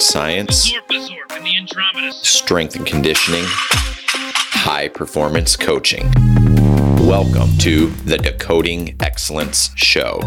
sports science, strength and conditioning, high performance coaching. Welcome to the Decoding Excellence Show.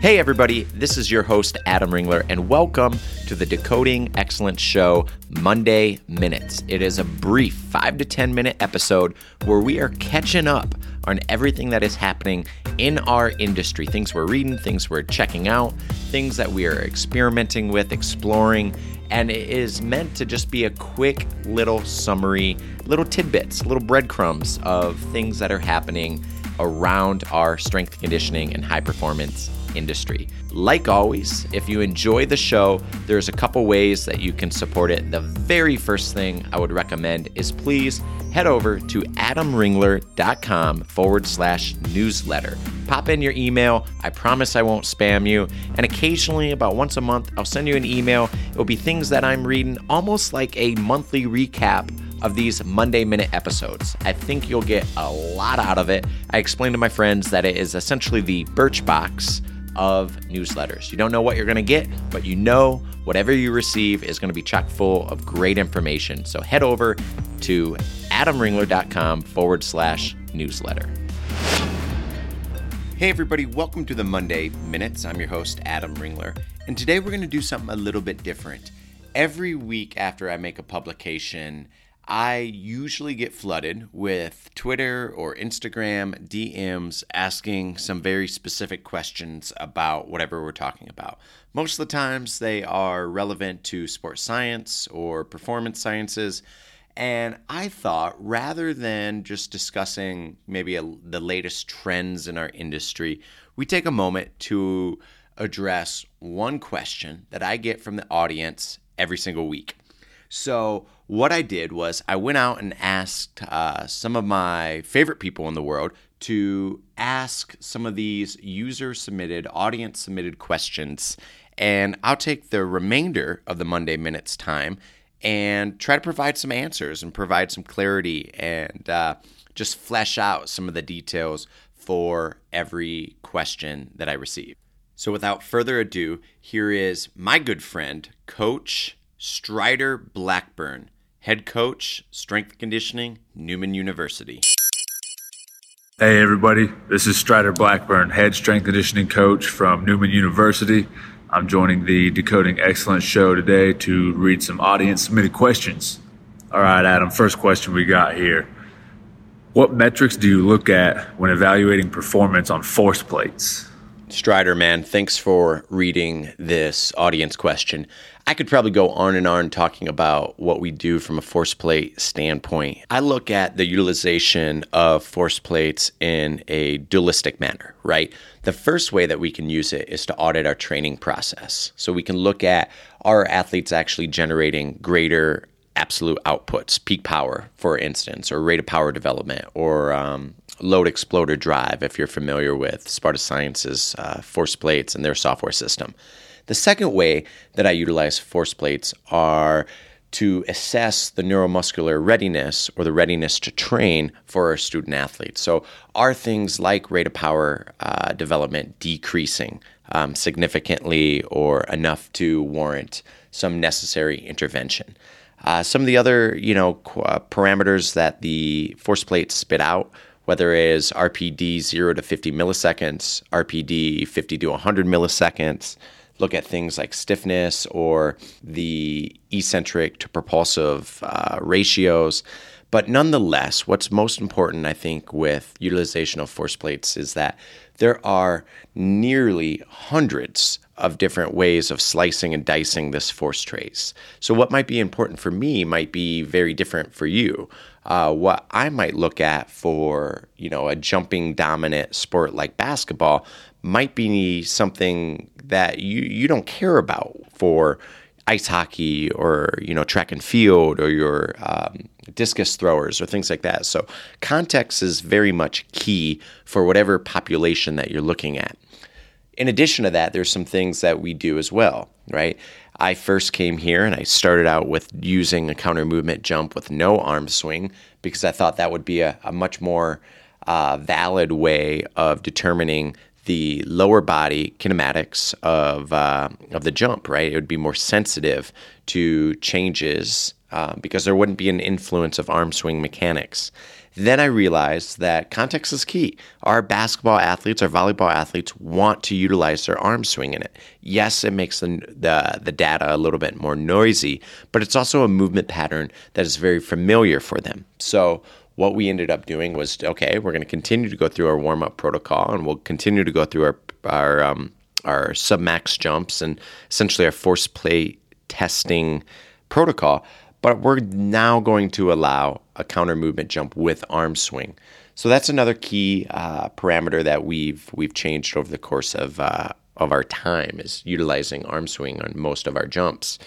Hey, everybody, this is your host, Adam Ringler, and welcome to the Decoding Excellence Show Monday Minutes. It is a brief five to 10 minute episode where we are catching up on everything that is happening in our industry things we're reading, things we're checking out, things that we are experimenting with, exploring. And it is meant to just be a quick little summary, little tidbits, little breadcrumbs of things that are happening around our strength conditioning and high performance industry. Like always, if you enjoy the show, there's a couple ways that you can support it. The very first thing I would recommend is please head over to adamringler.com forward slash newsletter. Pop in your email. I promise I won't spam you. And occasionally, about once a month, I'll send you an email. It will be things that I'm reading, almost like a monthly recap of these Monday Minute episodes. I think you'll get a lot out of it. I explained to my friends that it is essentially the Birchbox of newsletters. You don't know what you're going to get, but you know whatever you receive is going to be chock full of great information. So head over to adamringler.com forward slash newsletter. Hey, everybody, welcome to the Monday Minutes. I'm your host, Adam Ringler, and today we're going to do something a little bit different. Every week after I make a publication, I usually get flooded with Twitter or Instagram DMs asking some very specific questions about whatever we're talking about. Most of the times they are relevant to sports science or performance sciences. And I thought rather than just discussing maybe a, the latest trends in our industry, we take a moment to address one question that I get from the audience every single week. So, what I did was I went out and asked uh, some of my favorite people in the world to ask some of these user submitted, audience submitted questions. And I'll take the remainder of the Monday Minutes time and try to provide some answers and provide some clarity and uh, just flesh out some of the details for every question that I receive. So, without further ado, here is my good friend, Coach Strider Blackburn, head coach, strength conditioning, Newman University. Hey, everybody. This is Strider Blackburn, head strength conditioning coach from Newman University. I'm joining the Decoding Excellence show today to read some audience submitted questions. All right, Adam, first question we got here. What metrics do you look at when evaluating performance on force plates? Strider, man, thanks for reading this audience question. I could probably go on and on talking about what we do from a force plate standpoint. I look at the utilization of force plates in a dualistic manner, right? The first way that we can use it is to audit our training process. So we can look at our athletes actually generating greater absolute outputs, peak power, for instance, or rate of power development, or um, load exploder drive, if you're familiar with Sparta Science's uh, force plates and their software system. The second way that I utilize force plates are to assess the neuromuscular readiness or the readiness to train for our student athletes. So, are things like rate of power uh, development decreasing um, significantly or enough to warrant some necessary intervention? Uh, some of the other, you know, qu- uh, parameters that the force plates spit out, whether it is RPD 0 to 50 milliseconds, RPD 50 to 100 milliseconds, look at things like stiffness or the eccentric to propulsive uh, ratios. But nonetheless, what's most important, I think, with utilization of force plates is that there are nearly hundreds of different ways of slicing and dicing this force trace. So, what might be important for me might be very different for you. Uh, what I might look at for you know a jumping dominant sport like basketball might be something that you you don't care about for ice hockey or you know track and field or your um, discus throwers or things like that. So context is very much key for whatever population that you're looking at. In addition to that, there's some things that we do as well, right? I first came here and I started out with using a counter movement jump with no arm swing because I thought that would be a, a much more uh, valid way of determining the lower body kinematics of uh, of the jump. Right, it would be more sensitive to changes uh, because there wouldn't be an influence of arm swing mechanics. Then I realized that context is key. Our basketball athletes, our volleyball athletes want to utilize their arm swing in it. Yes, it makes the, the, the data a little bit more noisy, but it's also a movement pattern that is very familiar for them. So what we ended up doing was okay, we're going to continue to go through our warm up protocol and we'll continue to go through our, our, um, our submax jumps and essentially our force plate testing protocol. But we're now going to allow a counter movement jump with arm swing. So that's another key uh, parameter that we've we've changed over the course of uh, of our time is utilizing arm swing on most of our jumps.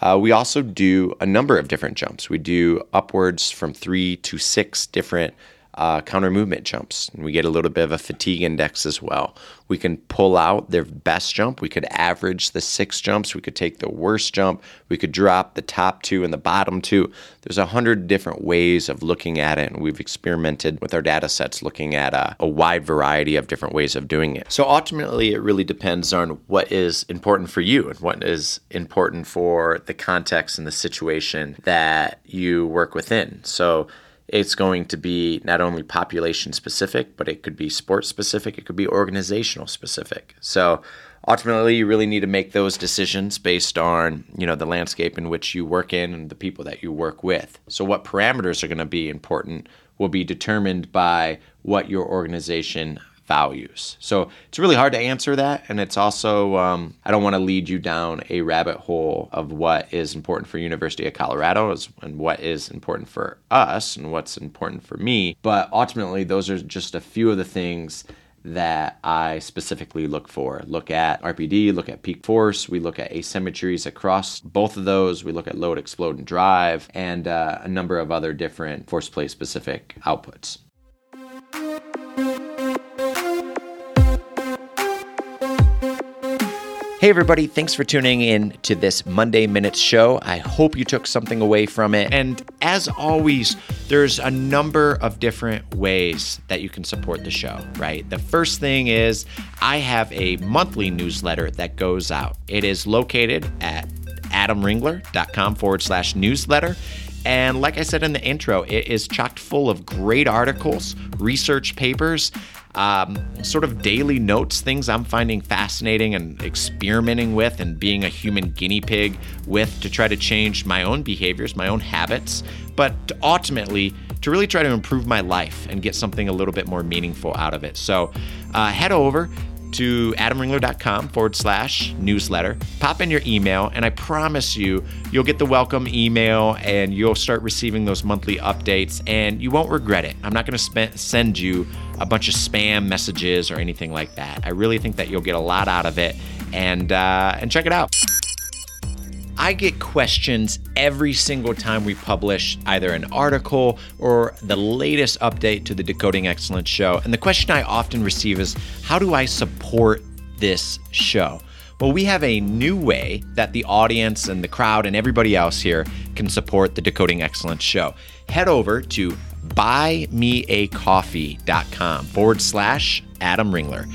Uh, we also do a number of different jumps. We do upwards from three to six different uh, counter movement jumps. And we get a little bit of a fatigue index as well. We can pull out their best jump. We could average the six jumps. We could take the worst jump. We could drop the top two and the bottom two. There's a hundred different ways of looking at it, and we've experimented with our data sets looking at a, a wide variety of different ways of doing it. So ultimately, it really depends on what is important for you and what is important for the context and the situation that you work within. So it's going to be not only population specific, but it could be sport specific, it could be organizational specific. So ultimately you really need to make those decisions based on, you know, the landscape in which you work in and the people that you work with. So what parameters are going to be important will be determined by what your organization values. So it's really hard to answer that. And it's also, um, I don't want to lead you down a rabbit hole of what is important for University of Colorado and what is important for us and what's important for me. But ultimately, those are just a few of the things that I specifically look for. Look at RPD, look at peak force, we look at asymmetries across both of those, we look at load, explode, and drive, and uh, a number of other different force plate specific outputs. Hey, everybody, thanks for tuning in to this Monday Minutes show. I hope you took something away from it. And as always, there's a number of different ways that you can support the show, right? The first thing is I have a monthly newsletter that goes out. It is located at adamringler.com forward slash newsletter. And like I said in the intro, it is chocked full of great articles, research papers, um, sort of daily notes, things I'm finding fascinating and experimenting with and being a human guinea pig with to try to change my own behaviors, my own habits, but ultimately to really try to improve my life and get something a little bit more meaningful out of it. So uh, head over to adamringler.com forward slash newsletter. Pop in your email, and I promise you, you'll get the welcome email and you'll start receiving those monthly updates, and you won't regret it. I'm not going to sp- send you a bunch of spam messages or anything like that. I really think that you'll get a lot out of it, and uh, and check it out. I get questions every single time we publish either an article or the latest update to the Decoding Excellence show. And the question I often receive is how do I support this show? Well, we have a new way that the audience and the crowd and everybody else here can support the Decoding Excellence show. Head over to buymeacoffee.com forward slash Adam Ringler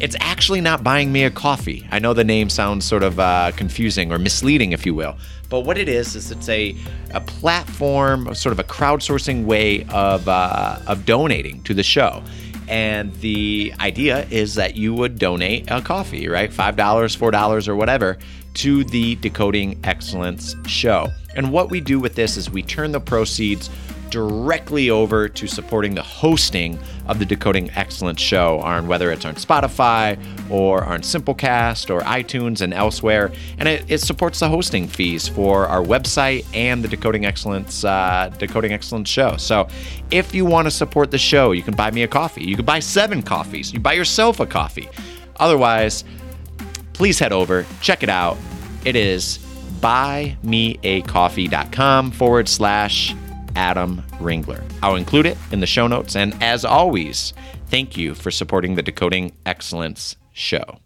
it's actually not buying me a coffee. I know the name sounds sort of uh, confusing or misleading, if you will. But what it is is it's a, a platform, sort of a crowdsourcing way of uh, of donating to the show. And the idea is that you would donate a coffee, right? $5, $4, or whatever, to the Decoding Excellence show. And what we do with this is we turn the proceeds directly over to supporting the hosting of the Decoding Excellence show on whether it's on Spotify or on Simplecast or iTunes and elsewhere. And it, it supports the hosting fees for our website and the Decoding Excellence uh, Decoding Excellence show. So if you want to support the show, you can buy me a coffee. You can buy seven coffees. You buy yourself a coffee. Otherwise, please head over, check it out. It is buymeacoffee.com forward slash Adam Ringler. I'll include it in the show notes. And as always, thank you for supporting the Decoding Excellence show.